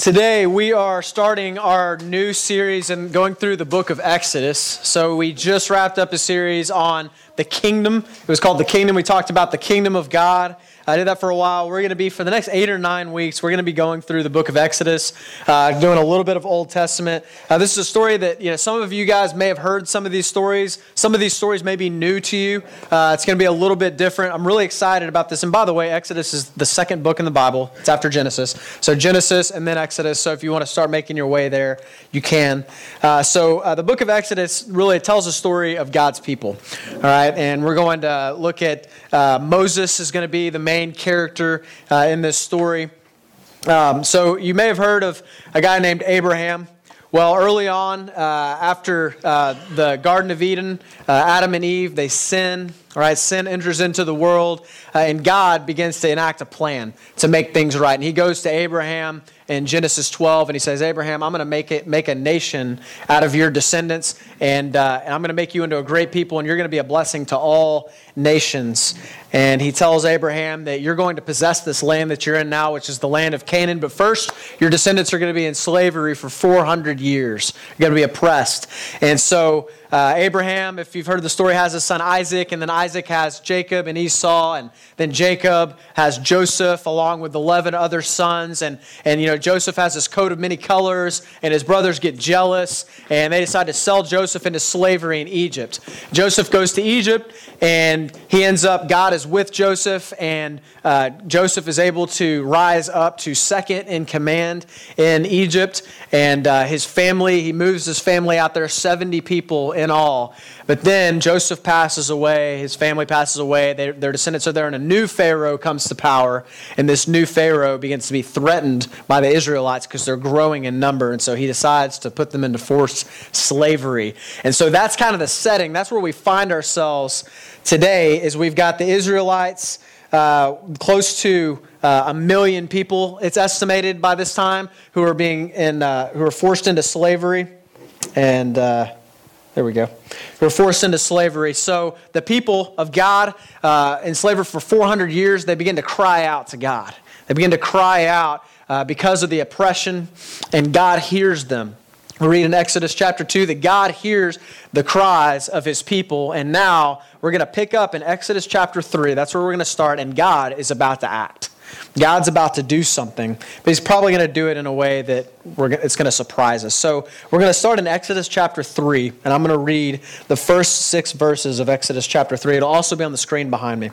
Today, we are starting our new series and going through the book of Exodus. So, we just wrapped up a series on the kingdom. It was called The Kingdom. We talked about the kingdom of God I did that for a while. We're going to be, for the next eight or nine weeks, we're going to be going through the book of Exodus, uh, doing a little bit of Old Testament. Uh, this is a story that, you know, some of you guys may have heard some of these stories. Some of these stories may be new to you. Uh, it's going to be a little bit different. I'm really excited about this. And by the way, Exodus is the second book in the Bible, it's after Genesis. So Genesis and then Exodus. So if you want to start making your way there, you can. Uh, so uh, the book of Exodus really tells a story of God's people. All right. And we're going to look at uh, Moses is going to be the main character uh, in this story. Um, so you may have heard of a guy named Abraham. Well, early on, uh, after uh, the Garden of Eden, uh, Adam and Eve, they sin. Right, sin enters into the world, uh, and God begins to enact a plan to make things right. And He goes to Abraham in Genesis 12, and he says, Abraham, I'm going to make it make a nation out of your descendants, and, uh, and I'm going to make you into a great people, and you're going to be a blessing to all nations. And he tells Abraham that you're going to possess this land that you're in now, which is the land of Canaan. But first, your descendants are going to be in slavery for 400 years. You're going to be oppressed. And so uh, Abraham, if you've heard the story, has his son Isaac, and then Isaac has Jacob and Esau, and then Jacob has Joseph along with 11 other sons. And, and you know, Joseph has this coat of many colors, and his brothers get jealous, and they decide to sell Joseph into slavery in Egypt. Joseph goes to Egypt, and he ends up, God is with Joseph, and uh, Joseph is able to rise up to second in command in Egypt, and uh, his family, he moves his family out there, 70 people in all. But then Joseph passes away, his family passes away, their, their descendants are there, and a new Pharaoh comes to power. And this new Pharaoh begins to be threatened by the Israelites because they're growing in number. And so he decides to put them into forced slavery. And so that's kind of the setting. That's where we find ourselves today is we've got the Israelites. Uh, close to uh, a million people, it's estimated by this time, who are being in, uh, who are forced into slavery, and uh, there we go. Who were forced into slavery. So the people of God, uh, enslaved for 400 years, they begin to cry out to God. They begin to cry out uh, because of the oppression, and God hears them. We read in Exodus chapter 2 that God hears the cries of his people, and now we're going to pick up in Exodus chapter 3. That's where we're going to start, and God is about to act. God's about to do something, but He's probably going to do it in a way that it's going to surprise us. So we're going to start in Exodus chapter 3, and I'm going to read the first six verses of Exodus chapter 3. It'll also be on the screen behind me.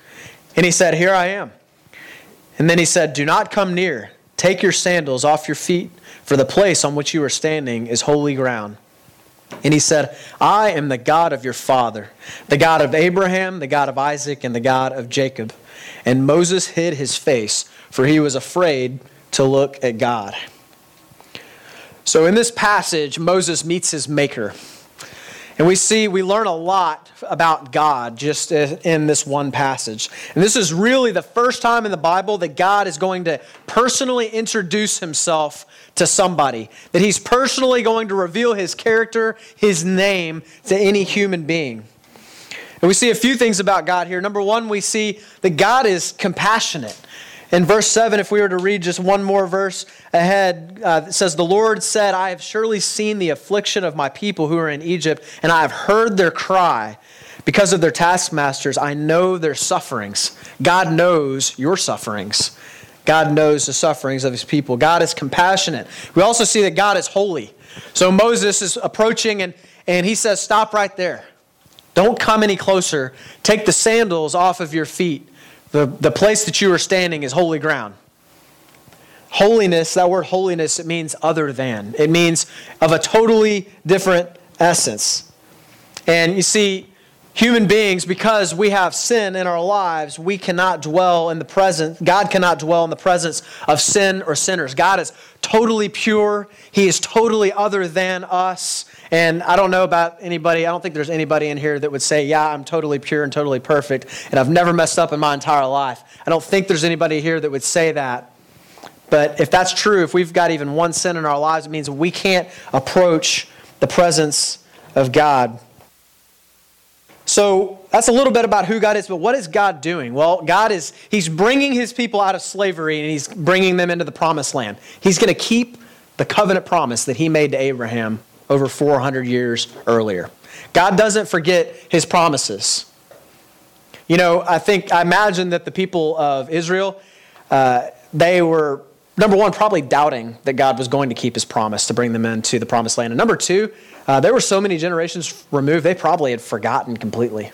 And he said, Here I am. And then he said, Do not come near. Take your sandals off your feet, for the place on which you are standing is holy ground. And he said, I am the God of your father, the God of Abraham, the God of Isaac, and the God of Jacob. And Moses hid his face, for he was afraid to look at God. So in this passage, Moses meets his maker. And we see, we learn a lot about God just uh, in this one passage. And this is really the first time in the Bible that God is going to personally introduce himself to somebody, that he's personally going to reveal his character, his name to any human being. And we see a few things about God here. Number one, we see that God is compassionate. In verse 7, if we were to read just one more verse ahead, uh, it says, The Lord said, I have surely seen the affliction of my people who are in Egypt, and I have heard their cry. Because of their taskmasters, I know their sufferings. God knows your sufferings. God knows the sufferings of his people. God is compassionate. We also see that God is holy. So Moses is approaching, and, and he says, Stop right there. Don't come any closer. Take the sandals off of your feet. The, the place that you are standing is holy ground. Holiness, that word holiness, it means other than. It means of a totally different essence. And you see, human beings, because we have sin in our lives, we cannot dwell in the presence, God cannot dwell in the presence of sin or sinners. God is totally pure, He is totally other than us. And I don't know about anybody, I don't think there's anybody in here that would say, Yeah, I'm totally pure and totally perfect, and I've never messed up in my entire life. I don't think there's anybody here that would say that. But if that's true, if we've got even one sin in our lives, it means we can't approach the presence of God. So that's a little bit about who God is, but what is God doing? Well, God is, He's bringing His people out of slavery and He's bringing them into the promised land. He's going to keep the covenant promise that He made to Abraham over 400 years earlier. God doesn't forget His promises. You know, I think, I imagine that the people of Israel, uh, they were, number one, probably doubting that God was going to keep His promise to bring them into the promised land. And number two, uh, there were so many generations removed, they probably had forgotten completely.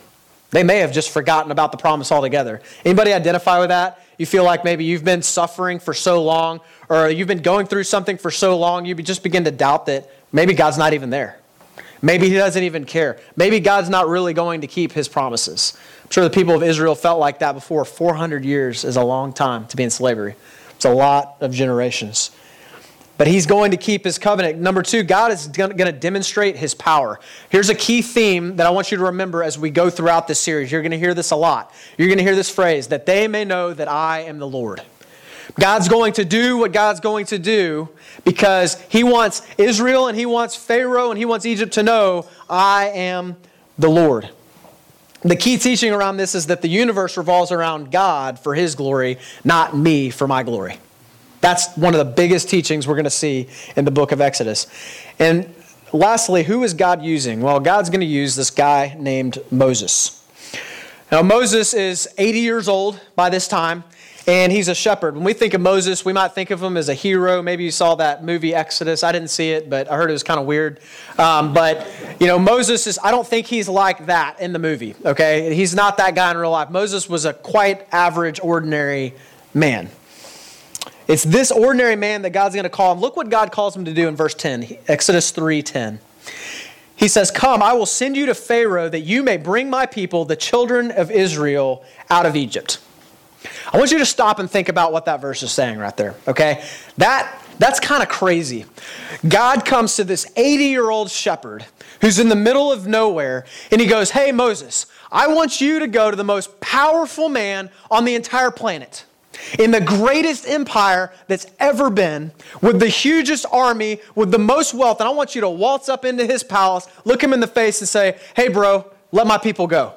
They may have just forgotten about the promise altogether. Anybody identify with that? You feel like maybe you've been suffering for so long, or you've been going through something for so long, you just begin to doubt that maybe God's not even there. Maybe He doesn't even care. Maybe God's not really going to keep His promises. I'm sure the people of Israel felt like that before. 400 years is a long time to be in slavery, it's a lot of generations but he's going to keep his covenant. Number two, God is going to demonstrate his power. Here's a key theme that I want you to remember as we go throughout this series. You're going to hear this a lot. You're going to hear this phrase that they may know that I am the Lord. God's going to do what God's going to do because he wants Israel and he wants Pharaoh and he wants Egypt to know I am the Lord. The key teaching around this is that the universe revolves around God for his glory, not me for my glory. That's one of the biggest teachings we're going to see in the book of Exodus. And lastly, who is God using? Well, God's going to use this guy named Moses. Now, Moses is 80 years old by this time, and he's a shepherd. When we think of Moses, we might think of him as a hero. Maybe you saw that movie Exodus. I didn't see it, but I heard it was kind of weird. Um, but, you know, Moses is, I don't think he's like that in the movie, okay? He's not that guy in real life. Moses was a quite average, ordinary man. It's this ordinary man that God's going to call him. Look what God calls him to do in verse 10, Exodus 3:10. He says, "Come, I will send you to Pharaoh that you may bring my people, the children of Israel, out of Egypt." I want you to stop and think about what that verse is saying right there, okay? That that's kind of crazy. God comes to this 80-year-old shepherd who's in the middle of nowhere and he goes, "Hey Moses, I want you to go to the most powerful man on the entire planet." in the greatest empire that's ever been, with the hugest army, with the most wealth, and I want you to waltz up into his palace, look him in the face, and say, Hey, bro, let my people go.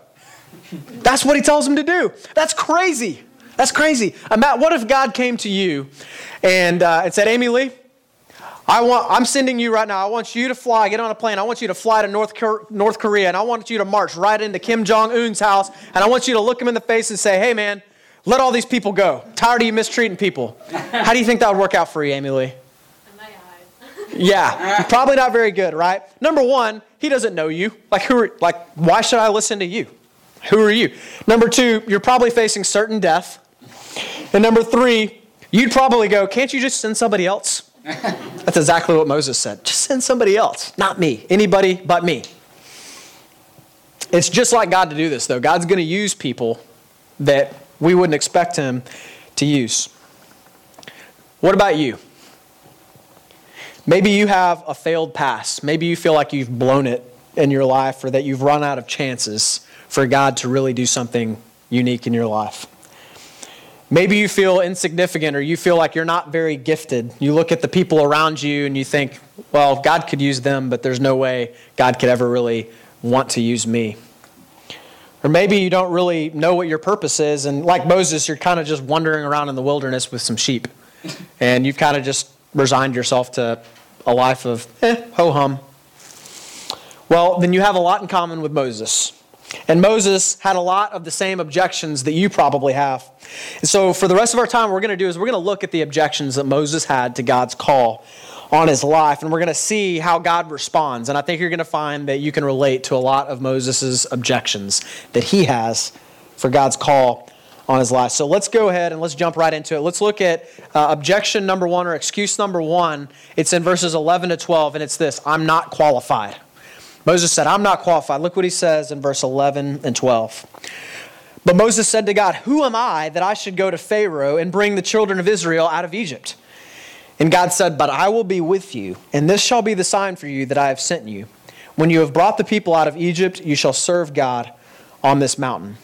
That's what he tells him to do. That's crazy. That's crazy. Matt, what if God came to you and, uh, and said, Amy Lee, I want, I'm sending you right now. I want you to fly, get on a plane. I want you to fly to North, North Korea, and I want you to march right into Kim Jong un's house, and I want you to look him in the face and say, Hey, man, let all these people go. Tired of you mistreating people. How do you think that would work out for you, Amy Lee? Yeah, probably not very good, right? Number one, he doesn't know you. Like who? Are, like why should I listen to you? Who are you? Number two, you're probably facing certain death. And number three, you'd probably go, can't you just send somebody else? That's exactly what Moses said. Just send somebody else, not me. Anybody but me. It's just like God to do this, though. God's going to use people that we wouldn't expect him to use. What about you? Maybe you have a failed past. Maybe you feel like you've blown it in your life or that you've run out of chances for God to really do something unique in your life. Maybe you feel insignificant or you feel like you're not very gifted. You look at the people around you and you think, well, God could use them, but there's no way God could ever really want to use me. Or maybe you don't really know what your purpose is, and like Moses, you're kind of just wandering around in the wilderness with some sheep. And you've kind of just resigned yourself to a life of eh, ho hum. Well, then you have a lot in common with Moses. And Moses had a lot of the same objections that you probably have. And so, for the rest of our time, what we're going to do is we're going to look at the objections that Moses had to God's call on his life, and we're going to see how God responds. And I think you're going to find that you can relate to a lot of Moses' objections that he has for God's call on his life. So let's go ahead and let's jump right into it. Let's look at uh, objection number one or excuse number one. It's in verses 11 to 12, and it's this I'm not qualified. Moses said, I'm not qualified. Look what he says in verse 11 and 12. But Moses said to God, Who am I that I should go to Pharaoh and bring the children of Israel out of Egypt? And God said, But I will be with you, and this shall be the sign for you that I have sent you. When you have brought the people out of Egypt, you shall serve God on this mountain.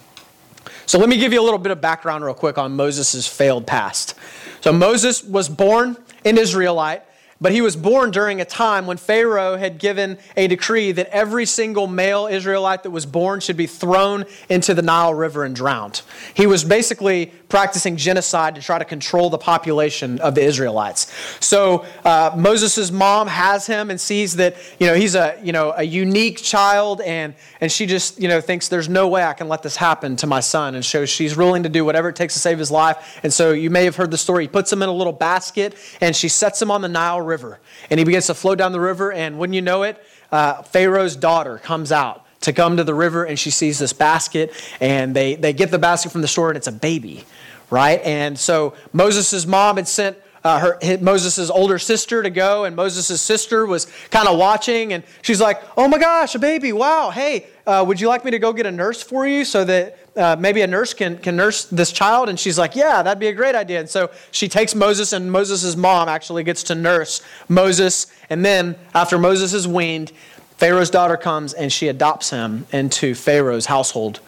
So let me give you a little bit of background, real quick, on Moses' failed past. So Moses was born an Israelite. But he was born during a time when Pharaoh had given a decree that every single male Israelite that was born should be thrown into the Nile River and drowned. He was basically practicing genocide to try to control the population of the Israelites. So uh, Moses' mom has him and sees that you know he's a you know a unique child, and and she just you know thinks there's no way I can let this happen to my son, and so she's willing to do whatever it takes to save his life. And so you may have heard the story. He puts him in a little basket, and she sets him on the Nile River. And he begins to flow down the river, and wouldn't you know it, uh, Pharaoh's daughter comes out to come to the river, and she sees this basket, and they, they get the basket from the store, and it's a baby, right? And so Moses' mom had sent uh, her Moses' older sister to go, and Moses' sister was kind of watching, and she's like, "Oh my gosh, a baby! Wow! Hey, uh, would you like me to go get a nurse for you so that uh, maybe a nurse can can nurse this child?" And she's like, "Yeah, that'd be a great idea." And so she takes Moses, and Moses' mom actually gets to nurse Moses, and then after Moses is weaned, Pharaoh's daughter comes and she adopts him into Pharaoh's household.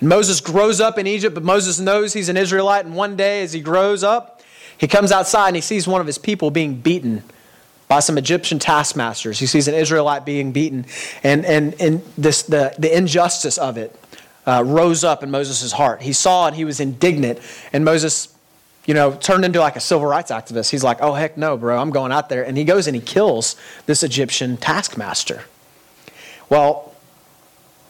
And Moses grows up in Egypt, but Moses knows he's an Israelite, and one day as he grows up he comes outside and he sees one of his people being beaten by some Egyptian taskmasters. He sees an Israelite being beaten, and, and, and this, the, the injustice of it uh, rose up in Moses' heart. He saw it, he was indignant, and Moses, you know, turned into like a civil rights activist. He's like, oh, heck no, bro, I'm going out there. And he goes and he kills this Egyptian taskmaster. Well,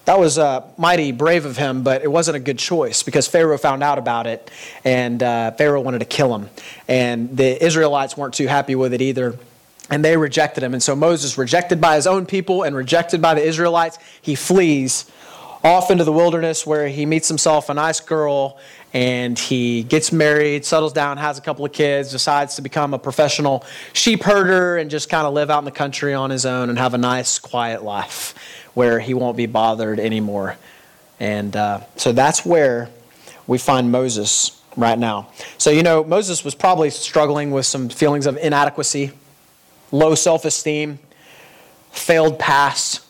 that was uh, mighty brave of him, but it wasn't a good choice because Pharaoh found out about it and uh, Pharaoh wanted to kill him. And the Israelites weren't too happy with it either. And they rejected him. And so Moses, rejected by his own people and rejected by the Israelites, he flees off into the wilderness where he meets himself a nice girl and he gets married, settles down, has a couple of kids, decides to become a professional sheep herder and just kind of live out in the country on his own and have a nice, quiet life where he won't be bothered anymore. And uh, so that's where we find Moses right now. So, you know, Moses was probably struggling with some feelings of inadequacy, low self esteem, failed past.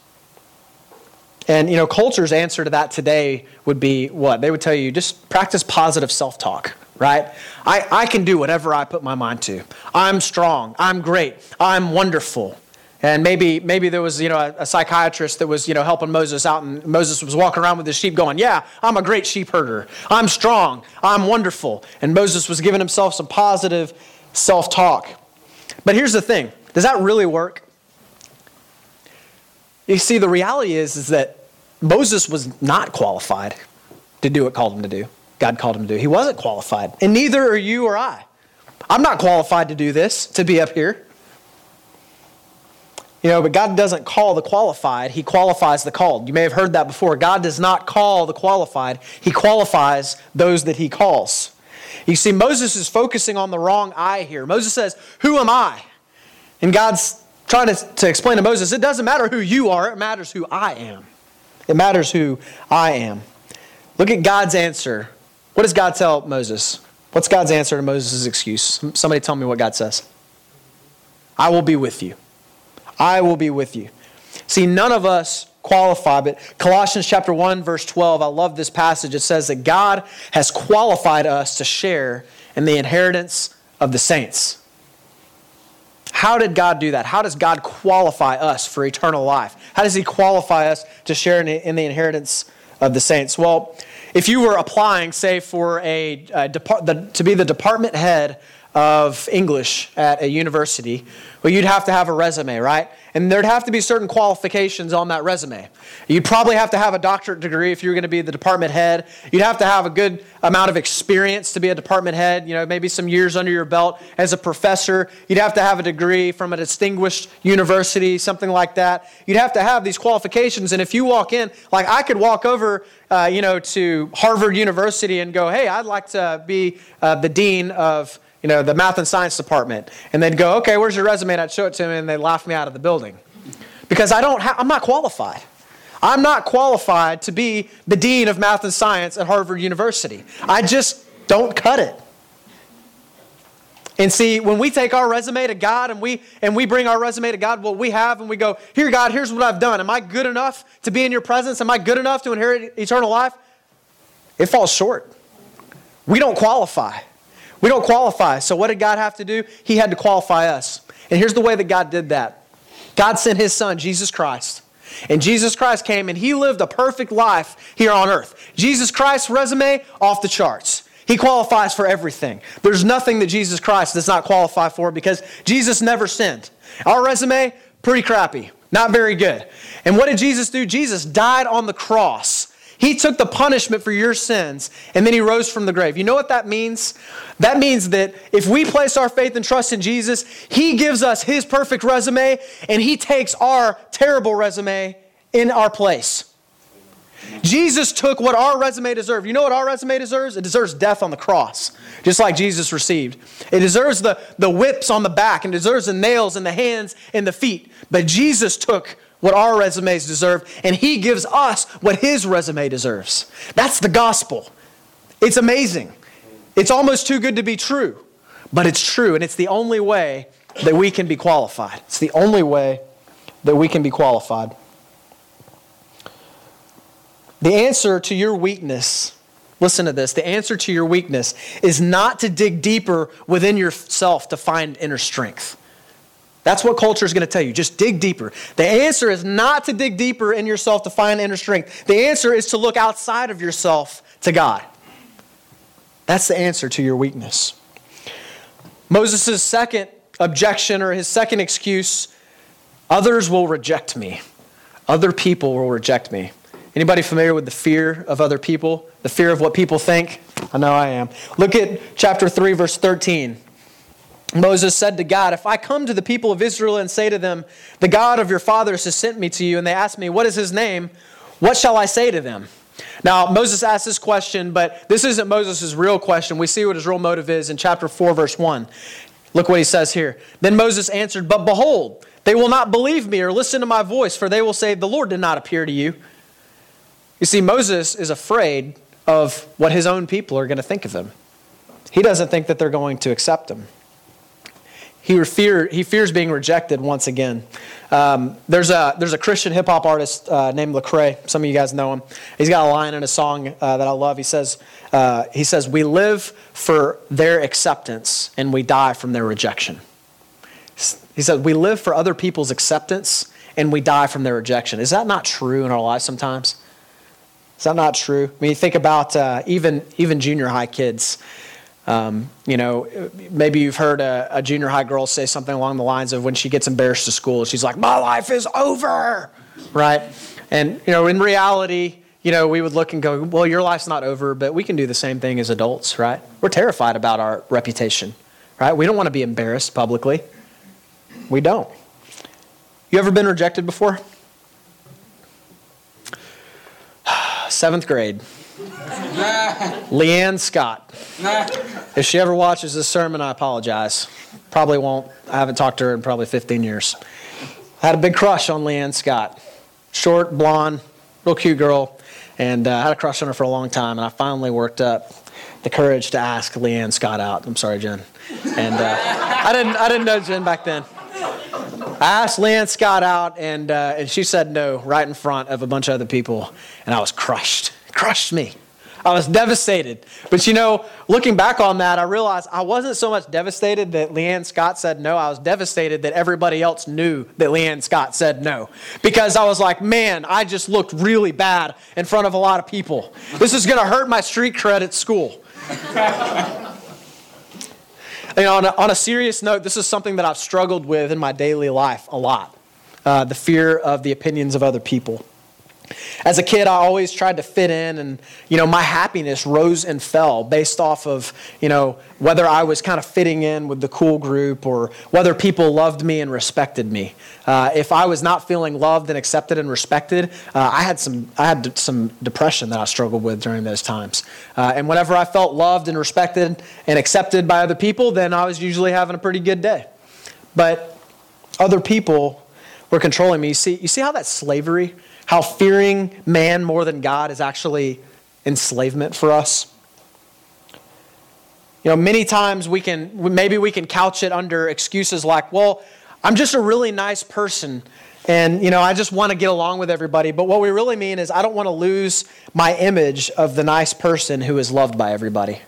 And, you know, culture's answer to that today would be what? They would tell you just practice positive self talk, right? I, I can do whatever I put my mind to. I'm strong. I'm great. I'm wonderful. And maybe, maybe there was, you know, a, a, psychiatrist that was, you know, helping Moses out, and Moses was walking around with his sheep going, yeah, I'm a great sheep herder. I'm strong. I'm wonderful. And Moses was giving himself some positive self-talk. But here's the thing. Does that really work? You see, the reality is, is that Moses was not qualified to do what called him to do. God called him to do. He wasn't qualified. And neither are you or I. I'm not qualified to do this, to be up here. You know, but God doesn't call the qualified, He qualifies the called. You may have heard that before. God does not call the qualified, He qualifies those that He calls. You see, Moses is focusing on the wrong I here. Moses says, Who am I? And God's trying to, to explain to Moses, it doesn't matter who you are, it matters who I am. It matters who I am. Look at God's answer. What does God tell Moses? What's God's answer to Moses' excuse? Somebody tell me what God says. I will be with you. I will be with you. See, none of us qualify, but Colossians chapter 1 verse 12, I love this passage. It says that God has qualified us to share in the inheritance of the saints. How did God do that? How does God qualify us for eternal life? How does He qualify us to share in the inheritance of the saints? Well, if you were applying, say, for a, a depart, the, to be the department head of English at a university, well, you'd have to have a resume, right? And there'd have to be certain qualifications on that resume. You'd probably have to have a doctorate degree if you were going to be the department head. You'd have to have a good amount of experience to be a department head, you know, maybe some years under your belt as a professor. You'd have to have a degree from a distinguished university, something like that. You'd have to have these qualifications. And if you walk in, like I could walk over, uh, you know, to Harvard University and go, hey, I'd like to be uh, the dean of you know, the math and science department. And they'd go, okay, where's your resume? And I'd show it to them and they'd laugh me out of the building. because I don't ha- I'm not qualified. I'm not qualified to be the dean of math and science at Harvard University. I just don't cut it. And see, when we take our resume to God and we and we bring our resume to God, what we have, and we go, "Here, God, here's what I've done. Am I good enough to be in Your presence? Am I good enough to inherit eternal life?" It falls short. We don't qualify. We don't qualify. So what did God have to do? He had to qualify us. And here's the way that God did that. God sent His Son, Jesus Christ. And Jesus Christ came and He lived a perfect life here on earth. Jesus Christ's resume off the charts. He qualifies for everything. There's nothing that Jesus Christ does not qualify for because Jesus never sinned. Our resume, pretty crappy, not very good. And what did Jesus do? Jesus died on the cross. He took the punishment for your sins and then he rose from the grave. You know what that means? That means that if we place our faith and trust in Jesus, he gives us his perfect resume and he takes our terrible resume in our place. Jesus took what our resume deserved. You know what our resume deserves? It deserves death on the cross, just like Jesus received. It deserves the, the whips on the back and deserves the nails in the hands and the feet. But Jesus took what our resumes deserve, and He gives us what His resume deserves. That's the gospel. It's amazing. It's almost too good to be true, but it's true, and it's the only way that we can be qualified. It's the only way that we can be qualified. The answer to your weakness, listen to this, the answer to your weakness is not to dig deeper within yourself to find inner strength. That's what culture is going to tell you. Just dig deeper. The answer is not to dig deeper in yourself to find inner strength. The answer is to look outside of yourself to God. That's the answer to your weakness. Moses' second objection or his second excuse others will reject me. Other people will reject me. Anybody familiar with the fear of other people? The fear of what people think? I know I am. Look at chapter 3, verse 13. Moses said to God, If I come to the people of Israel and say to them, The God of your fathers has sent me to you, and they ask me, What is his name? What shall I say to them? Now, Moses asked this question, but this isn't Moses' real question. We see what his real motive is in chapter 4, verse 1. Look what he says here. Then Moses answered, But behold, they will not believe me or listen to my voice, for they will say, The Lord did not appear to you. You see, Moses is afraid of what his own people are going to think of him. He doesn't think that they're going to accept him. He, fear, he fears being rejected once again. Um, there's, a, there's a Christian hip hop artist uh, named Lecrae. Some of you guys know him. He's got a line in a song uh, that I love. He says, uh, he says, We live for their acceptance and we die from their rejection. He said, We live for other people's acceptance and we die from their rejection. Is that not true in our lives sometimes? Is that not true? I mean, you think about uh, even even junior high kids. Um, you know, maybe you've heard a, a, junior high girl say something along the lines of when she gets embarrassed to school, she's like, "My life is over," right? And you know, in reality, you know, we would look and go, "Well, your life's not over," but we can do the same thing as adults, right? We're terrified about our reputation, right? We don't want to be embarrassed publicly. We don't. You ever been rejected before? seventh grade. Leanne Scott. If she ever watches this sermon, I apologize. Probably won't. I haven't talked to her in probably 15 years. I had a big crush on Leanne Scott. Short, blonde, real cute girl. And uh, I had a crush on her for a long time. And I finally worked up the courage to ask Leanne Scott out. I'm sorry, Jen. And uh, I, didn't, I didn't know Jen back then. I asked Leanne Scott out, and, uh, and she said no right in front of a bunch of other people, and I was crushed. Crushed me. I was devastated. But you know, looking back on that, I realized I wasn't so much devastated that Leanne Scott said no. I was devastated that everybody else knew that Leanne Scott said no. Because I was like, man, I just looked really bad in front of a lot of people. This is going to hurt my street cred at school. You know, on, a, on a serious note, this is something that I've struggled with in my daily life a lot uh, the fear of the opinions of other people. As a kid, I always tried to fit in, and you know, my happiness rose and fell based off of you know whether I was kind of fitting in with the cool group or whether people loved me and respected me. Uh, if I was not feeling loved and accepted and respected, uh, I had some I had some depression that I struggled with during those times. Uh, and whenever I felt loved and respected and accepted by other people, then I was usually having a pretty good day. But other people were controlling me. You see, you see how that's slavery? How fearing man more than God is actually enslavement for us? You know, many times we can, maybe we can couch it under excuses like, well, I'm just a really nice person and, you know, I just want to get along with everybody. But what we really mean is I don't want to lose my image of the nice person who is loved by everybody.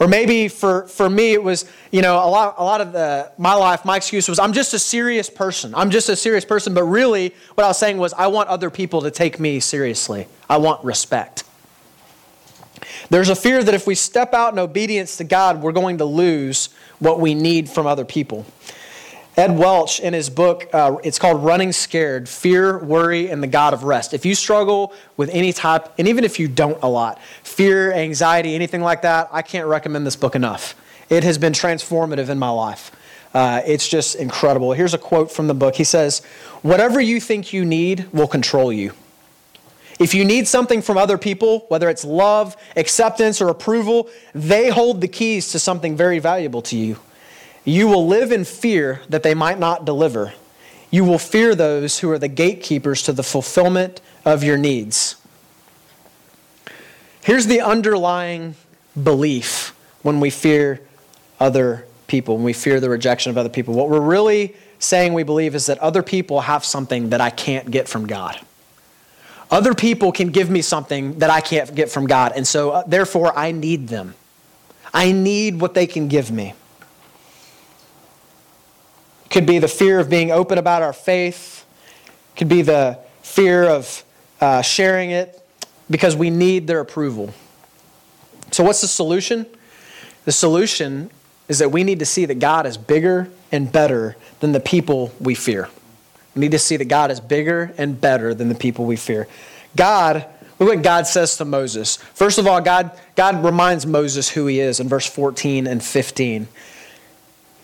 Or maybe for, for me, it was, you know, a lot, a lot of the, my life, my excuse was, I'm just a serious person. I'm just a serious person. But really, what I was saying was, I want other people to take me seriously. I want respect. There's a fear that if we step out in obedience to God, we're going to lose what we need from other people. Ed Welch, in his book, uh, it's called Running Scared Fear, Worry, and the God of Rest. If you struggle with any type, and even if you don't a lot, fear, anxiety, anything like that, I can't recommend this book enough. It has been transformative in my life. Uh, it's just incredible. Here's a quote from the book. He says, Whatever you think you need will control you. If you need something from other people, whether it's love, acceptance, or approval, they hold the keys to something very valuable to you. You will live in fear that they might not deliver. You will fear those who are the gatekeepers to the fulfillment of your needs. Here's the underlying belief when we fear other people, when we fear the rejection of other people. What we're really saying we believe is that other people have something that I can't get from God. Other people can give me something that I can't get from God, and so uh, therefore I need them. I need what they can give me. Could be the fear of being open about our faith. Could be the fear of uh, sharing it because we need their approval. So, what's the solution? The solution is that we need to see that God is bigger and better than the people we fear. We need to see that God is bigger and better than the people we fear. God, look what God says to Moses. First of all, God, God reminds Moses who he is in verse 14 and 15.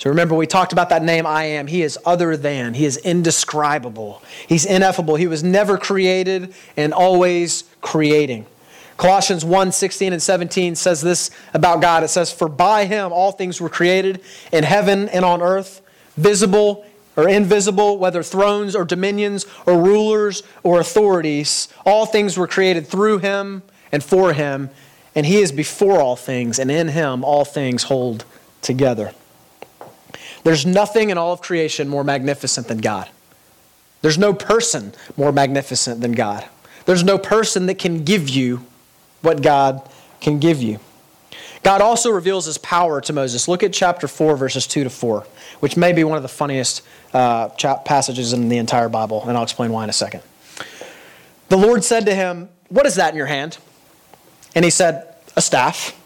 So remember, we talked about that name, I am. He is other than, He is indescribable, He's ineffable. He was never created and always creating. Colossians 1 16 and 17 says this about God. It says, For by him all things were created in heaven and on earth, visible or invisible, whether thrones or dominions or rulers or authorities. All things were created through him and for him, and he is before all things, and in him all things hold together. There's nothing in all of creation more magnificent than God. There's no person more magnificent than God. There's no person that can give you what God can give you. God also reveals his power to Moses. Look at chapter 4, verses 2 to 4, which may be one of the funniest uh, passages in the entire Bible, and I'll explain why in a second. The Lord said to him, What is that in your hand? And he said, A staff.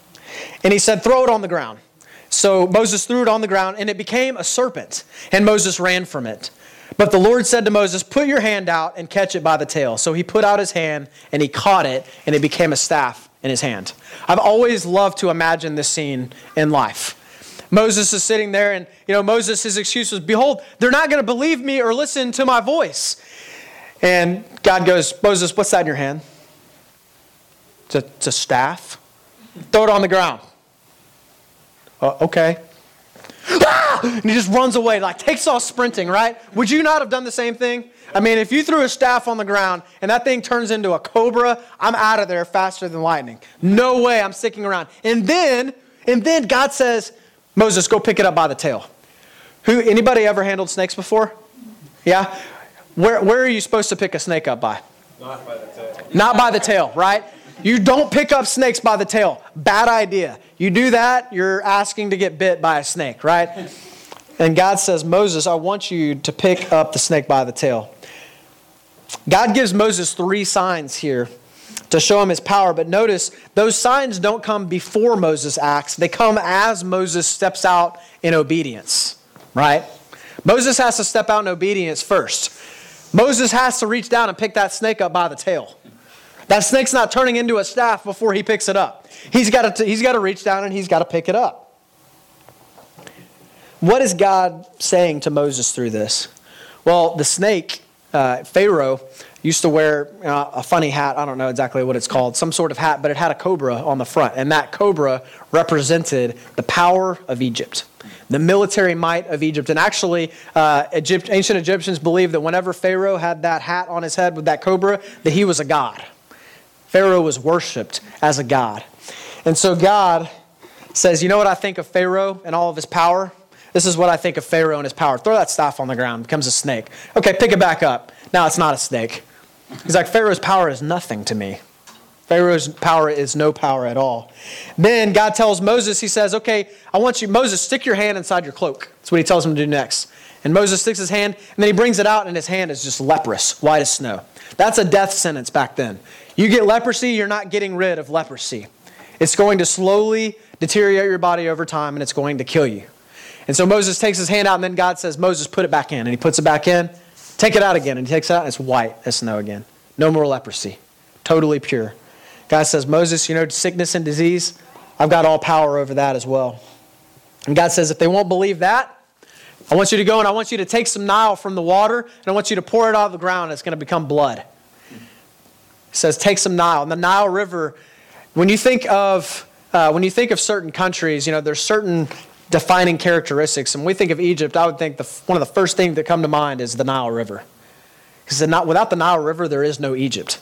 And he said, Throw it on the ground. So Moses threw it on the ground, and it became a serpent, and Moses ran from it. But the Lord said to Moses, Put your hand out and catch it by the tail. So he put out his hand and he caught it, and it became a staff in his hand. I've always loved to imagine this scene in life. Moses is sitting there, and you know, Moses, his excuse was, Behold, they're not going to believe me or listen to my voice. And God goes, Moses, what's that in your hand? It's a, it's a staff. Throw it on the ground. Uh, okay. Ah! And he just runs away, like takes off sprinting, right? Would you not have done the same thing? I mean, if you threw a staff on the ground and that thing turns into a cobra, I'm out of there faster than lightning. No way I'm sticking around. And then, and then God says, Moses, go pick it up by the tail. Who anybody ever handled snakes before? Yeah? Where, where are you supposed to pick a snake up by? Not by the tail. Not by the tail, right? You don't pick up snakes by the tail. Bad idea. You do that, you're asking to get bit by a snake, right? And God says, Moses, I want you to pick up the snake by the tail. God gives Moses three signs here to show him his power, but notice those signs don't come before Moses acts, they come as Moses steps out in obedience, right? Moses has to step out in obedience first. Moses has to reach down and pick that snake up by the tail. That snake's not turning into a staff before he picks it up. He's got to, he's got to reach down and he's got to pick it up. What is God saying to Moses through this? Well, the snake, uh, Pharaoh, used to wear uh, a funny hat. I don't know exactly what it's called, some sort of hat, but it had a cobra on the front. And that cobra represented the power of Egypt, the military might of Egypt. And actually, uh, Egypt, ancient Egyptians believed that whenever Pharaoh had that hat on his head with that cobra, that he was a god. Pharaoh was worshiped as a god. And so God says, You know what I think of Pharaoh and all of his power? This is what I think of Pharaoh and his power. Throw that staff on the ground, becomes a snake. Okay, pick it back up. Now it's not a snake. He's like, Pharaoh's power is nothing to me. Pharaoh's power is no power at all. Then God tells Moses, He says, Okay, I want you, Moses, stick your hand inside your cloak. That's what He tells him to do next. And Moses sticks his hand, and then he brings it out, and his hand is just leprous, white as snow. That's a death sentence back then. You get leprosy, you're not getting rid of leprosy. It's going to slowly deteriorate your body over time, and it's going to kill you. And so Moses takes his hand out, and then God says, Moses, put it back in. And he puts it back in. Take it out again. And he takes it out, and it's white as snow again. No more leprosy. Totally pure. God says, Moses, you know, sickness and disease, I've got all power over that as well. And God says, if they won't believe that, I want you to go and I want you to take some Nile from the water and I want you to pour it out of the ground. and It's going to become blood. Says, take some Nile. And the Nile River, when you think of uh, when you think of certain countries, you know, there's certain defining characteristics. And when we think of Egypt, I would think the, one of the first things that come to mind is the Nile River. Because without the Nile River, there is no Egypt.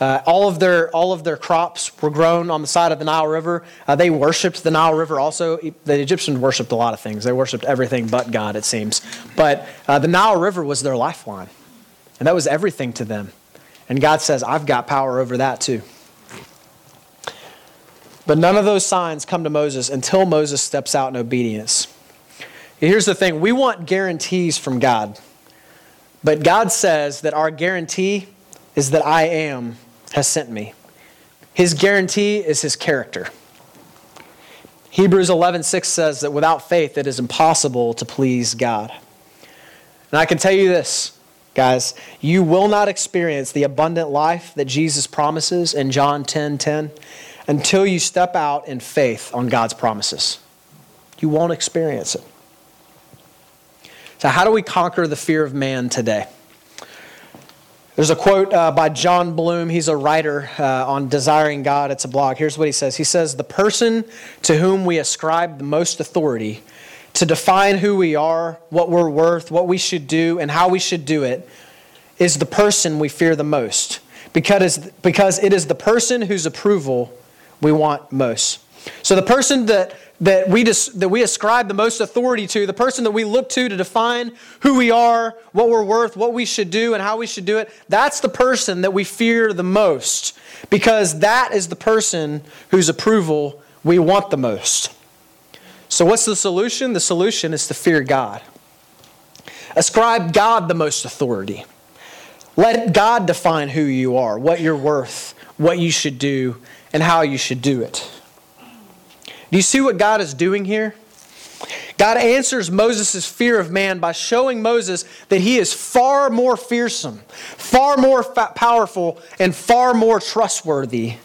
Uh, all of their all of their crops were grown on the side of the Nile River. Uh, they worshipped the Nile River. Also, the Egyptians worshipped a lot of things. They worshipped everything but God, it seems. But uh, the Nile River was their lifeline, and that was everything to them. And God says, "I've got power over that too." But none of those signs come to Moses until Moses steps out in obedience. Here's the thing: we want guarantees from God, but God says that our guarantee is that I am has sent me. His guarantee is his character. Hebrews 11:6 says that without faith it is impossible to please God. And I can tell you this, guys, you will not experience the abundant life that Jesus promises in John 10:10 10, 10, until you step out in faith on God's promises. You won't experience it. So how do we conquer the fear of man today? There's a quote uh, by Jon Bloom. He's a writer uh, on Desiring God. It's a blog. Here's what he says He says, The person to whom we ascribe the most authority to define who we are, what we're worth, what we should do, and how we should do it is the person we fear the most because, because it is the person whose approval we want most. So the person that that we, dis, that we ascribe the most authority to, the person that we look to to define who we are, what we're worth, what we should do, and how we should do it, that's the person that we fear the most because that is the person whose approval we want the most. So, what's the solution? The solution is to fear God. Ascribe God the most authority. Let God define who you are, what you're worth, what you should do, and how you should do it. Do you see what God is doing here? God answers Moses' fear of man by showing Moses that he is far more fearsome, far more powerful, and far more trustworthy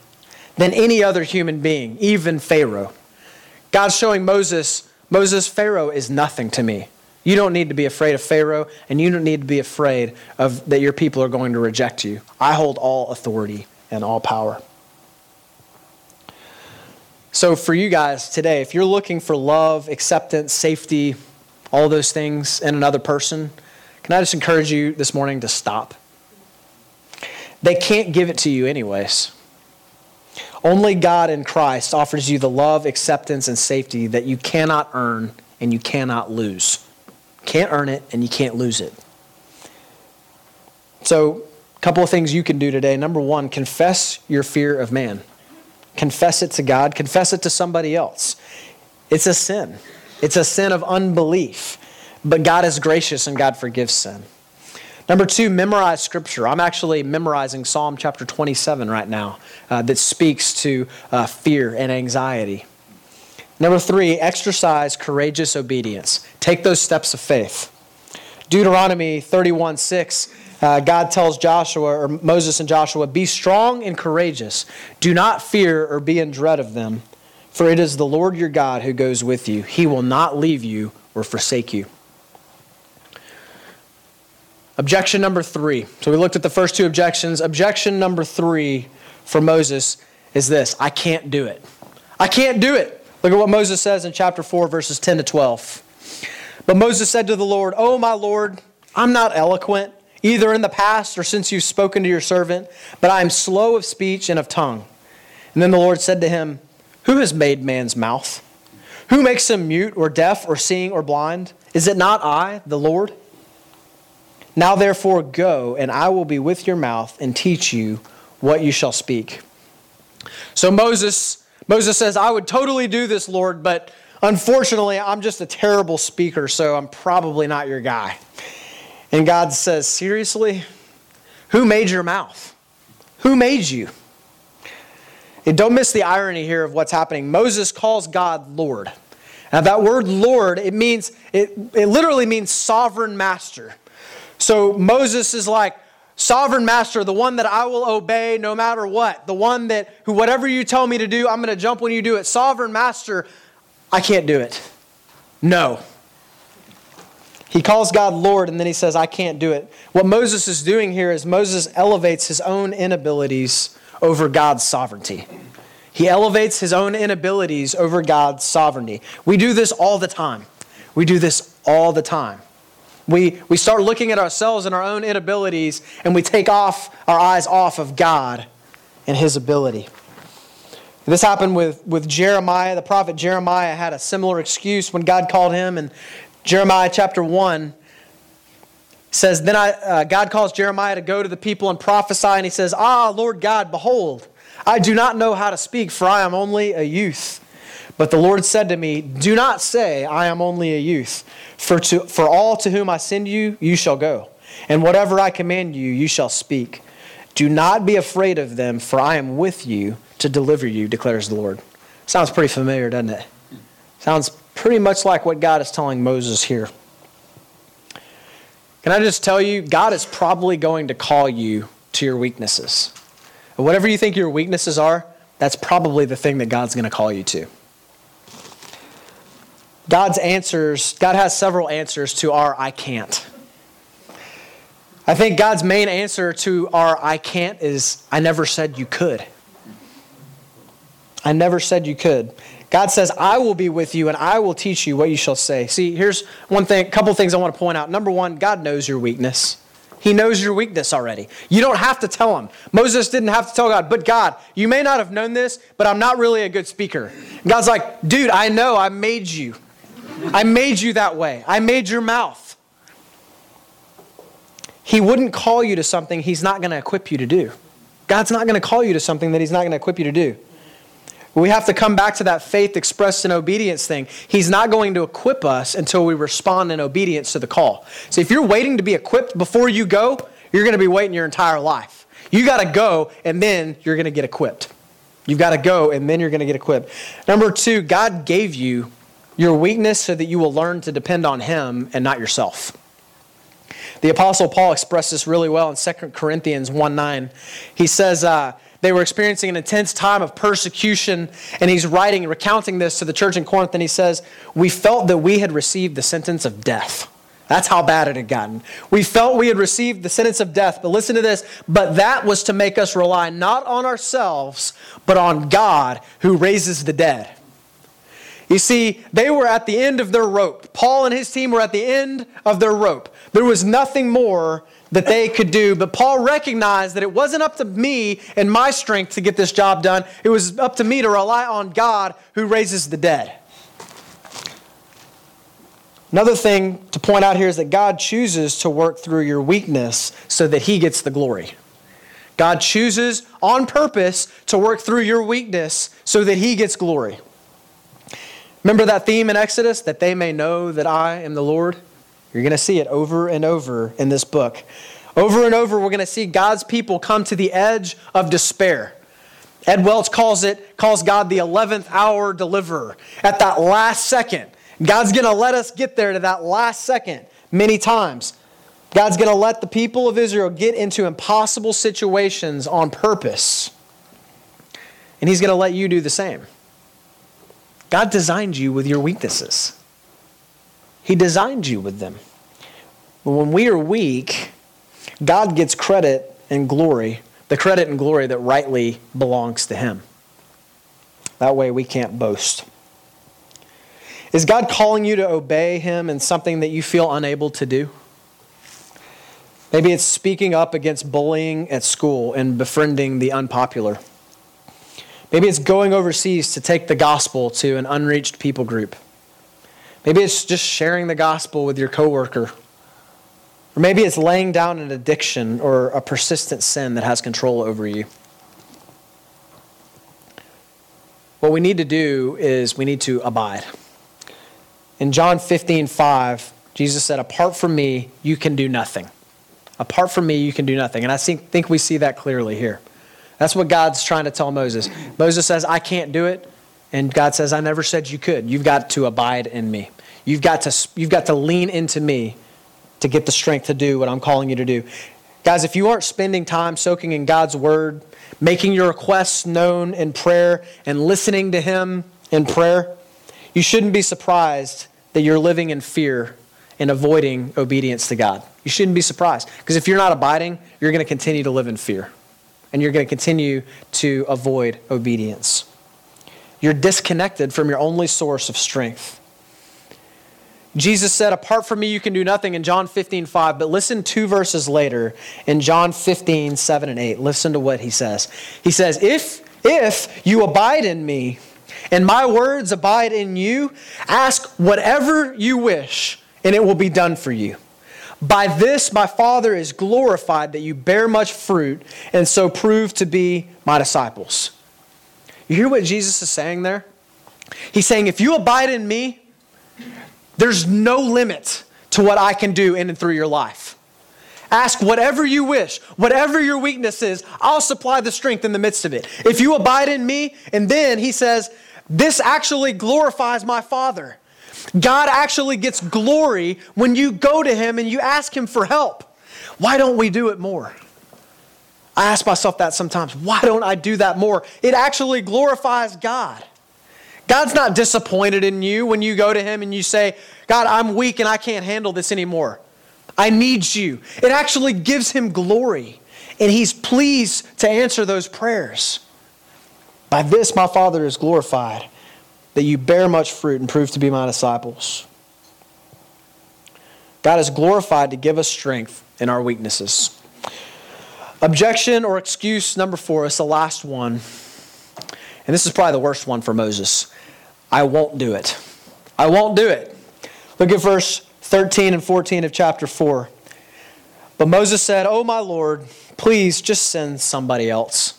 than any other human being, even Pharaoh. God's showing Moses, Moses, Pharaoh is nothing to me. You don't need to be afraid of Pharaoh, and you don't need to be afraid of that your people are going to reject you. I hold all authority and all power. So, for you guys today, if you're looking for love, acceptance, safety, all those things in another person, can I just encourage you this morning to stop? They can't give it to you, anyways. Only God in Christ offers you the love, acceptance, and safety that you cannot earn and you cannot lose. Can't earn it and you can't lose it. So, a couple of things you can do today. Number one, confess your fear of man. Confess it to God, confess it to somebody else. It's a sin. It's a sin of unbelief. But God is gracious and God forgives sin. Number two, memorize scripture. I'm actually memorizing Psalm chapter 27 right now uh, that speaks to uh, fear and anxiety. Number three, exercise courageous obedience. Take those steps of faith. Deuteronomy 31 6 uh, God tells Joshua, or Moses and Joshua, Be strong and courageous. Do not fear or be in dread of them, for it is the Lord your God who goes with you. He will not leave you or forsake you. Objection number three. So we looked at the first two objections. Objection number three for Moses is this I can't do it. I can't do it. Look at what Moses says in chapter 4, verses 10 to 12. But Moses said to the Lord, Oh, my Lord, I'm not eloquent, either in the past or since you've spoken to your servant, but I am slow of speech and of tongue. And then the Lord said to him, Who has made man's mouth? Who makes him mute or deaf or seeing or blind? Is it not I, the Lord? Now therefore go, and I will be with your mouth and teach you what you shall speak. So Moses Moses says, I would totally do this, Lord, but unfortunately, I'm just a terrible speaker, so I'm probably not your guy. And God says, Seriously? Who made your mouth? Who made you? And don't miss the irony here of what's happening. Moses calls God Lord. Now, that word Lord, it means, it, it literally means sovereign master. So Moses is like, sovereign master, the one that I will obey no matter what, the one that who whatever you tell me to do, I'm going to jump when you do it. Sovereign master, I can't do it. No. He calls God Lord and then he says, I can't do it. What Moses is doing here is Moses elevates his own inabilities over God's sovereignty. He elevates his own inabilities over God's sovereignty. We do this all the time. We do this all the time. We, we start looking at ourselves and our own inabilities, and we take off our eyes off of God and His ability. This happened with, with Jeremiah. The prophet Jeremiah had a similar excuse when God called him. And Jeremiah chapter 1 says, Then I, uh, God calls Jeremiah to go to the people and prophesy. And he says, Ah, Lord God, behold, I do not know how to speak, for I am only a youth. But the Lord said to me, Do not say, I am only a youth, for, to, for all to whom I send you, you shall go, and whatever I command you, you shall speak. Do not be afraid of them, for I am with you to deliver you, declares the Lord. Sounds pretty familiar, doesn't it? Sounds pretty much like what God is telling Moses here. Can I just tell you, God is probably going to call you to your weaknesses. whatever you think your weaknesses are, that's probably the thing that God's going to call you to. God's answers, God has several answers to our I can't. I think God's main answer to our I can't is I never said you could. I never said you could. God says, I will be with you and I will teach you what you shall say. See, here's one thing, a couple things I want to point out. Number one, God knows your weakness. He knows your weakness already. You don't have to tell him. Moses didn't have to tell God, but God, you may not have known this, but I'm not really a good speaker. God's like, dude, I know I made you. I made you that way. I made your mouth. He wouldn't call you to something he's not going to equip you to do. God's not going to call you to something that he's not going to equip you to do. We have to come back to that faith expressed in obedience thing. He's not going to equip us until we respond in obedience to the call. So if you're waiting to be equipped before you go, you're going to be waiting your entire life. You got to go and then you're going to get equipped. You've got to go and then you're going to get equipped. Number two, God gave you your weakness so that you will learn to depend on Him and not yourself. The Apostle Paul expressed this really well in 2 Corinthians 1 9. He says, uh, they were experiencing an intense time of persecution, and he's writing, recounting this to the church in Corinth, and he says, We felt that we had received the sentence of death. That's how bad it had gotten. We felt we had received the sentence of death, but listen to this. But that was to make us rely not on ourselves, but on God who raises the dead. You see, they were at the end of their rope. Paul and his team were at the end of their rope. There was nothing more that they could do, but Paul recognized that it wasn't up to me and my strength to get this job done. It was up to me to rely on God who raises the dead. Another thing to point out here is that God chooses to work through your weakness so that he gets the glory. God chooses on purpose to work through your weakness so that he gets glory. Remember that theme in Exodus? That they may know that I am the Lord? You're going to see it over and over in this book. Over and over, we're going to see God's people come to the edge of despair. Ed Welch calls it, calls God the 11th hour deliverer. At that last second, God's going to let us get there to that last second many times. God's going to let the people of Israel get into impossible situations on purpose. And He's going to let you do the same. God designed you with your weaknesses, He designed you with them. When we are weak, God gets credit and glory, the credit and glory that rightly belongs to Him. That way we can't boast. Is God calling you to obey Him in something that you feel unable to do? Maybe it's speaking up against bullying at school and befriending the unpopular. Maybe it's going overseas to take the gospel to an unreached people group. Maybe it's just sharing the gospel with your coworker. Or maybe it's laying down an addiction or a persistent sin that has control over you. What we need to do is we need to abide. In John 15, 5, Jesus said, Apart from me, you can do nothing. Apart from me, you can do nothing. And I think, we see that clearly here. That's what God's trying to tell Moses. Moses says, I can't do it. And God says, I never said you could. You've got to abide in me. You've got to, you've got to lean into me to get the strength to do what I'm calling you to do. Guys, if you aren't spending time soaking in God's word, making your requests known in prayer, and listening to Him in prayer, you shouldn't be surprised that you're living in fear and avoiding obedience to God. You shouldn't be surprised. Because if you're not abiding, you're going to continue to live in fear. And you're going to continue to avoid obedience. You're disconnected from your only source of strength. Jesus said, Apart from me, you can do nothing in John 15, 5. But listen two verses later in John 15, 7 and 8. Listen to what he says. He says, If, if you abide in me, and my words abide in you, ask whatever you wish, and it will be done for you. By this my Father is glorified that you bear much fruit, and so prove to be my disciples. You hear what Jesus is saying there? He's saying, If you abide in me, there's no limit to what I can do in and through your life. Ask whatever you wish, whatever your weakness is, I'll supply the strength in the midst of it. If you abide in me, and then he says, This actually glorifies my Father. God actually gets glory when you go to him and you ask him for help. Why don't we do it more? I ask myself that sometimes. Why don't I do that more? It actually glorifies God. God's not disappointed in you when you go to Him and you say, God, I'm weak and I can't handle this anymore. I need you. It actually gives Him glory, and He's pleased to answer those prayers. By this, my Father is glorified, that you bear much fruit and prove to be my disciples. God is glorified to give us strength in our weaknesses. Objection or excuse number four is the last one. And this is probably the worst one for Moses. I won't do it. I won't do it. Look at verse 13 and 14 of chapter 4. But Moses said, Oh, my Lord, please just send somebody else.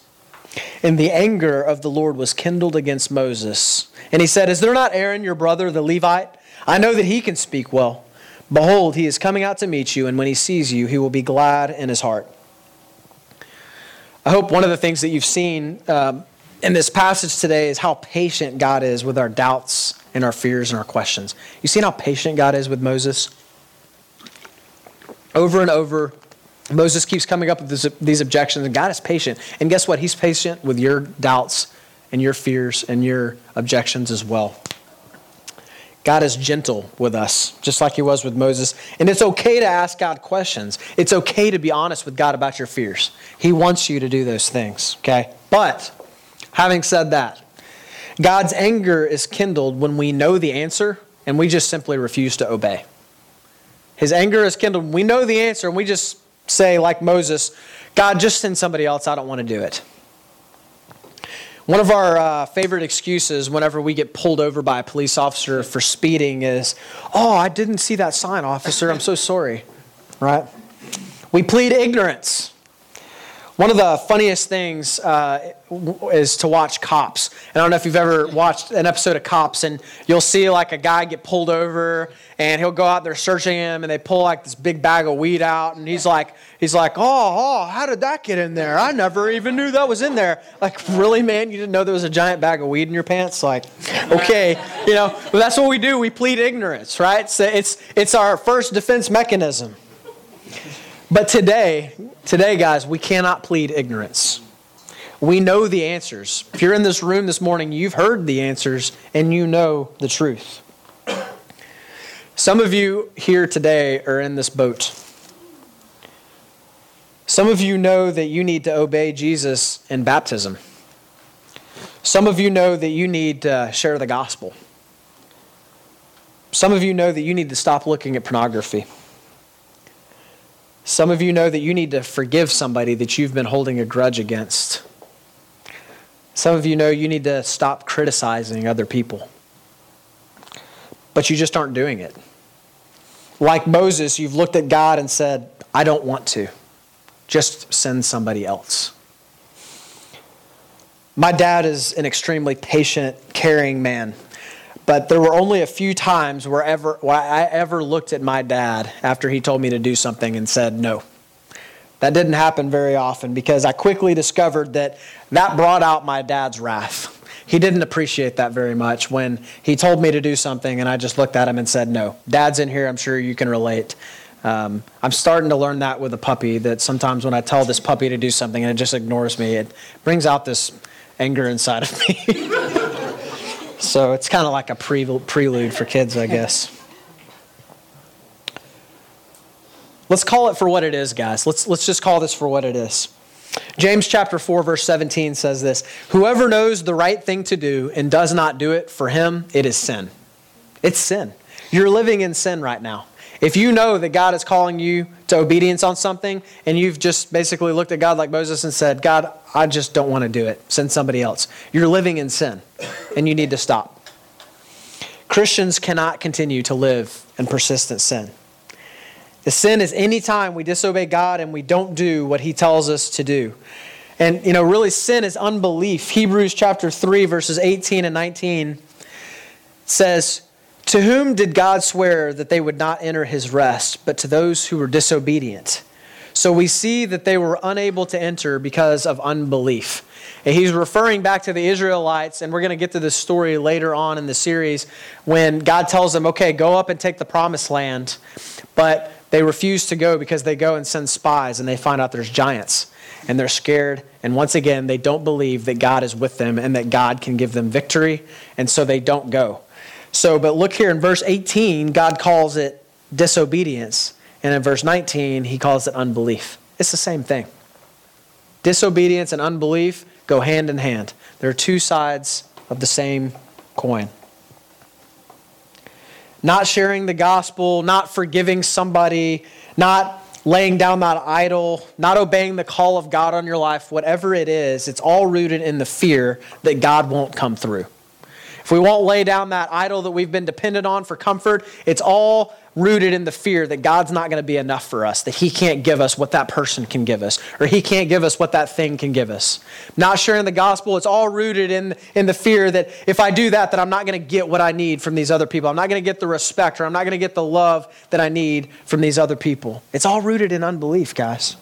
And the anger of the Lord was kindled against Moses. And he said, Is there not Aaron, your brother, the Levite? I know that he can speak well. Behold, he is coming out to meet you, and when he sees you, he will be glad in his heart. I hope one of the things that you've seen um, in this passage today is how patient God is with our doubts and our fears and our questions. You seen how patient God is with Moses? Over and over, Moses keeps coming up with these objections, and God is patient. And guess what? He's patient with your doubts and your fears and your objections as well. God is gentle with us, just like He was with Moses. And it's okay to ask God questions. It's okay to be honest with God about your fears. He wants you to do those things, okay? But Having said that, God's anger is kindled when we know the answer and we just simply refuse to obey. His anger is kindled when we know the answer and we just say, like Moses, God, just send somebody else. I don't want to do it. One of our uh, favorite excuses whenever we get pulled over by a police officer for speeding is, Oh, I didn't see that sign, officer. I'm so sorry. Right? We plead ignorance. One of the funniest things uh, is to watch Cops. And I don't know if you've ever watched an episode of Cops, and you'll see like a guy get pulled over, and he'll go out there searching him, and they pull like this big bag of weed out, and he's like, he's like, oh, oh, how did that get in there? I never even knew that was in there. Like, really, man? You didn't know there was a giant bag of weed in your pants? Like, okay, you know. But that's what we do. We plead ignorance, right? So it's it's our first defense mechanism. But today, today, guys, we cannot plead ignorance. We know the answers. If you're in this room this morning, you've heard the answers and you know the truth. Some of you here today are in this boat. Some of you know that you need to obey Jesus in baptism. Some of you know that you need to share the gospel. Some of you know that you need to stop looking at pornography. Some of you know that you need to forgive somebody that you've been holding a grudge against. Some of you know you need to stop criticizing other people. But you just aren't doing it. Like Moses, you've looked at God and said, I don't want to. Just send somebody else. My dad is an extremely patient, caring man. But there were only a few times where, ever, where I ever looked at my dad after he told me to do something and said no. That didn't happen very often because I quickly discovered that that brought out my dad's wrath. He didn't appreciate that very much when he told me to do something and I just looked at him and said no. Dad's in here, I'm sure you can relate. Um, I'm starting to learn that with a puppy that sometimes when I tell this puppy to do something and it just ignores me, it brings out this anger inside of me. So it's kind of like a pre- prelude for kids, I guess. Let's call it for what it is, guys. Let's, let's just call this for what it is. James chapter 4, verse 17 says this Whoever knows the right thing to do and does not do it, for him it is sin. It's sin. You're living in sin right now. If you know that God is calling you to obedience on something and you've just basically looked at God like Moses and said, God, I just don't want to do it, send somebody else, you're living in sin and you need to stop. Christians cannot continue to live in persistent sin. The sin is any time we disobey God and we don't do what he tells us to do. And, you know, really, sin is unbelief. Hebrews chapter 3, verses 18 and 19 says, to whom did God swear that they would not enter his rest, but to those who were disobedient? So we see that they were unable to enter because of unbelief. And he's referring back to the Israelites, and we're going to get to this story later on in the series when God tells them, okay, go up and take the promised land. But they refuse to go because they go and send spies and they find out there's giants and they're scared. And once again, they don't believe that God is with them and that God can give them victory. And so they don't go. So, but look here in verse 18, God calls it disobedience. And in verse 19, he calls it unbelief. It's the same thing. Disobedience and unbelief go hand in hand. They're two sides of the same coin. Not sharing the gospel, not forgiving somebody, not laying down that idol, not obeying the call of God on your life, whatever it is, it's all rooted in the fear that God won't come through. If we won't lay down that idol that we've been dependent on for comfort, it's all rooted in the fear that God's not going to be enough for us, that He can't give us what that person can give us, or He can't give us what that thing can give us. Not sharing the gospel, it's all rooted in, in the fear that if I do that, that I'm not going to get what I need from these other people. I'm not going to get the respect, or I'm not going to get the love that I need from these other people. It's all rooted in unbelief, guys.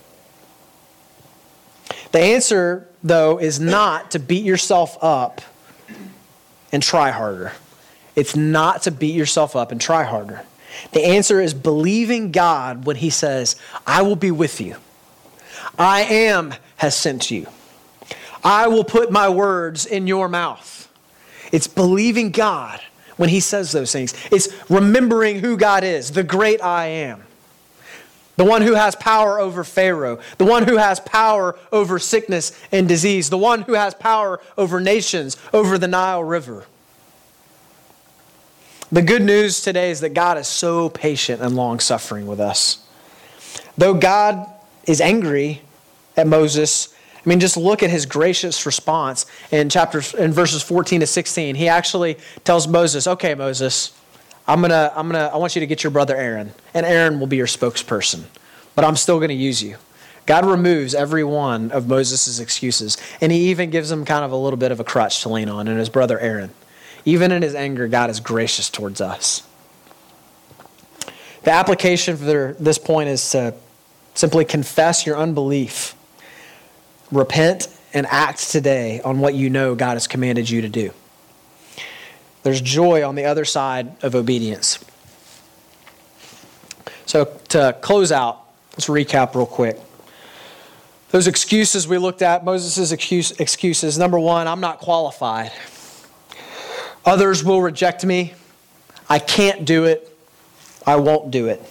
The answer, though, is not to beat yourself up and try harder. It's not to beat yourself up and try harder. The answer is believing God when He says, I will be with you. I am has sent you. I will put my words in your mouth. It's believing God when He says those things. It's remembering who God is, the great I am. The one who has power over Pharaoh, the one who has power over sickness and disease, the one who has power over nations, over the Nile River. The good news today is that God is so patient and long suffering with us. Though God is angry at Moses, I mean, just look at his gracious response in chapters in verses 14 to 16. He actually tells Moses, "Okay, Moses, I'm gonna, I'm gonna, I want you to get your brother Aaron, and Aaron will be your spokesperson, but I'm still gonna use you." God removes every one of Moses' excuses, and he even gives him kind of a little bit of a crutch to lean on and his brother Aaron. Even in his anger, God is gracious towards us. The application for this point is to simply confess your unbelief, repent, and act today on what you know God has commanded you to do. There's joy on the other side of obedience. So, to close out, Let's recap real quick. Those excuses we looked at, Moses' excuse, excuses. Number one, I'm not qualified. Others will reject me. I can't do it. I won't do it.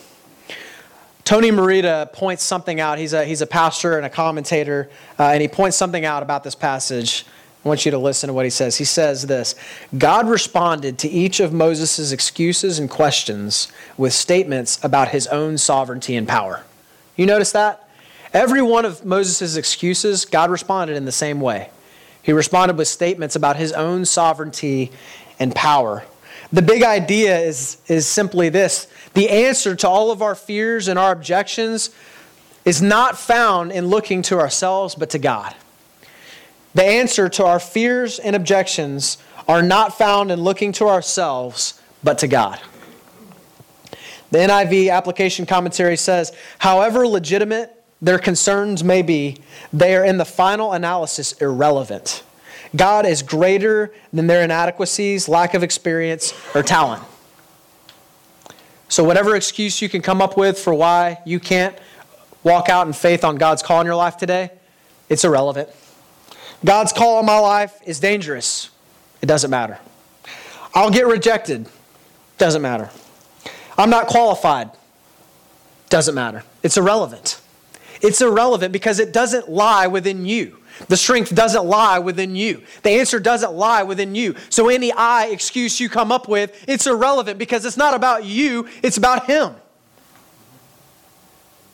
Tony Merida points something out. He's a, he's a pastor and a commentator, uh, and he points something out about this passage. I want you to listen to what he says. He says this God responded to each of Moses' excuses and questions with statements about his own sovereignty and power. You notice that? Every one of Moses' excuses, God responded in the same way. He responded with statements about his own sovereignty and power. The big idea is, is simply this the answer to all of our fears and our objections is not found in looking to ourselves, but to God. The answer to our fears and objections are not found in looking to ourselves, but to God. The NIV application commentary says, however legitimate their concerns may be, they are in the final analysis irrelevant. God is greater than their inadequacies, lack of experience, or talent. So, whatever excuse you can come up with for why you can't walk out in faith on God's call in your life today, it's irrelevant. God's call in my life is dangerous. It doesn't matter. I'll get rejected. Doesn't matter. I'm not qualified. Doesn't matter. It's irrelevant. It's irrelevant because it doesn't lie within you. The strength doesn't lie within you. The answer doesn't lie within you. So any I excuse you come up with, it's irrelevant because it's not about you, it's about Him.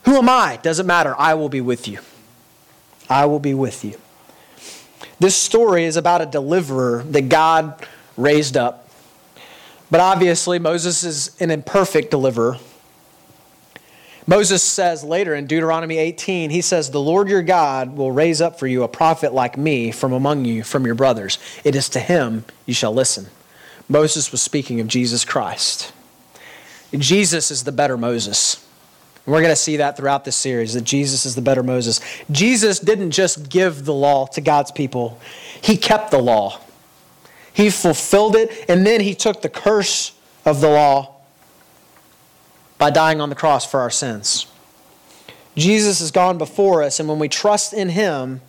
Who am I? Doesn't matter. I will be with you. I will be with you. This story is about a deliverer that God raised up. But obviously, Moses is an imperfect deliverer. Moses says later in Deuteronomy 18, he says, The Lord your God will raise up for you a prophet like me from among you, from your brothers. It is to him you shall listen. Moses was speaking of Jesus Christ. Jesus is the better Moses. We're going to see that throughout this series that Jesus is the better Moses. Jesus didn't just give the law to God's people, he kept the law. He fulfilled it, and then he took the curse of the law by dying on the cross for our sins. Jesus has gone before us, and when we trust in Him,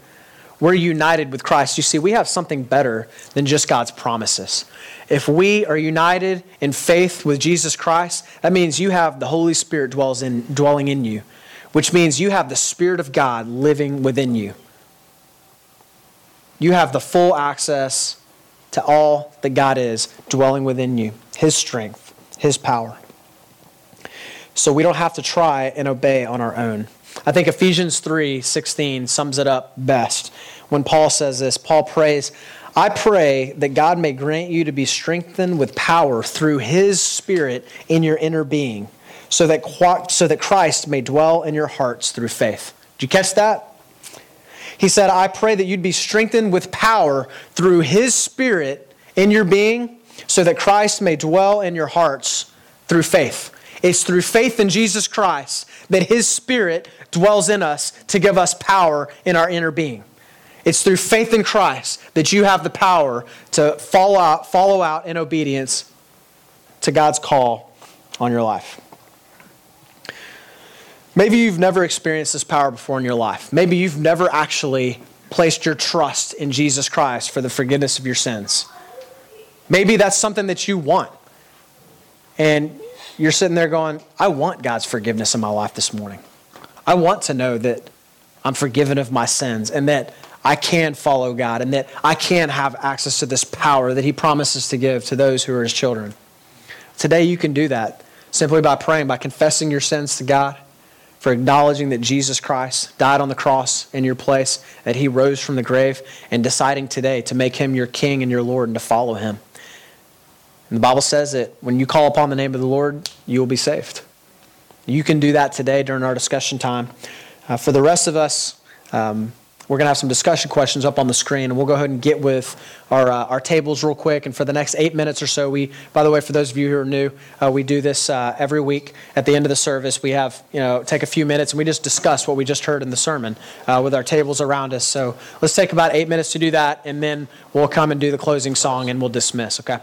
we're united with Christ. You see, we have something better than just God's promises. If we are united in faith with Jesus Christ, that means you have the Holy Spirit dwells in, dwelling in you, which means you have the Spirit of God living within you. You have the full access to all that God is dwelling within you, His strength, His power so we don't have to try and obey on our own. I think Ephesians 3 16 sums it up best. When Paul says this, Paul prays, I pray that God may grant you to be strengthened with power through his Spirit in your inner being, so that, so that Christ may dwell in your hearts through faith. Did you catch that? He said, I pray that you'd be strengthened with power through his Spirit in your being, so that Christ may dwell in your hearts through faith. It's through faith in Jesus Christ that His Spirit dwells in us to give us power in our inner being. It's through faith in Christ that you have the power to follow out, follow out in obedience to God's call on your life. Maybe you've never experienced this power before in your life. Maybe you've never actually placed your trust in Jesus Christ for the forgiveness of your sins. Maybe that's something that you want. And you're sitting there going, I want God's forgiveness in my life this morning. I want to know that I'm forgiven of my sins and that I can follow God and that I can have access to this power that He promises to give to those who are His children. Today, you can do that simply by praying, by confessing your sins to God, for acknowledging that Jesus Christ died on the cross in your place, that He rose from the grave, and deciding today to make Him your King and your Lord and to follow Him. And the Bible says that when you call upon the name of the Lord, you will be saved. You can do that today during our discussion time. Uh, for the rest of us, um, we're going to have some discussion questions up on the screen, and we'll go ahead and get with our, uh, our tables real quick. And for the next eight minutes or so, we, by the way, for those of you who are new, uh, we do this uh, every week at the end of the service. We have, you know, take a few minutes and we just discuss what we just heard in the sermon uh, with our tables around us. So let's take about eight minutes to do that, and then we'll come and do the closing song and we'll dismiss, okay?